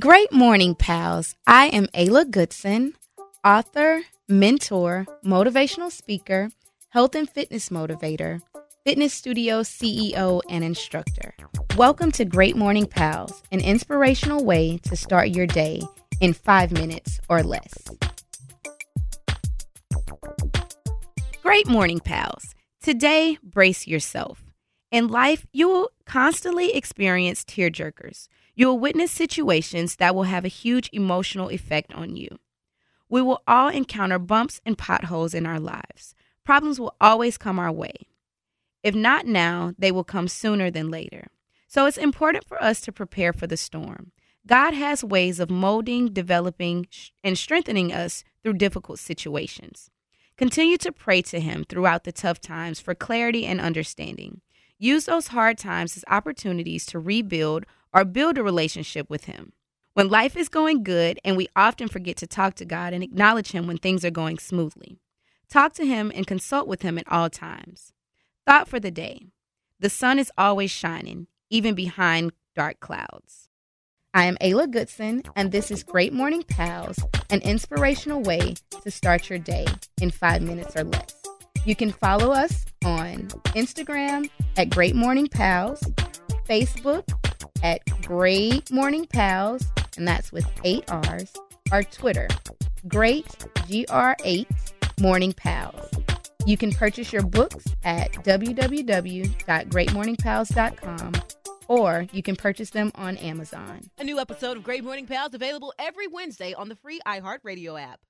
Great morning, pals. I am Ayla Goodson, author, mentor, motivational speaker, health and fitness motivator, fitness studio CEO, and instructor. Welcome to Great Morning Pals, an inspirational way to start your day in five minutes or less. Great morning, pals. Today, brace yourself. In life, you will constantly experience tear jerkers. You will witness situations that will have a huge emotional effect on you. We will all encounter bumps and potholes in our lives. Problems will always come our way. If not now, they will come sooner than later. So it's important for us to prepare for the storm. God has ways of molding, developing, and strengthening us through difficult situations. Continue to pray to Him throughout the tough times for clarity and understanding. Use those hard times as opportunities to rebuild or build a relationship with Him. When life is going good, and we often forget to talk to God and acknowledge Him when things are going smoothly, talk to Him and consult with Him at all times. Thought for the day The sun is always shining, even behind dark clouds. I am Ayla Goodson, and this is Great Morning Pals, an inspirational way to start your day in five minutes or less. You can follow us on Instagram at Great Morning Pals, Facebook at Great Morning Pals, and that's with eight R's, or Twitter, Great GR8 Morning Pals. You can purchase your books at www.greatmorningpals.com or you can purchase them on Amazon. A new episode of Great Morning Pals available every Wednesday on the free iHeartRadio app.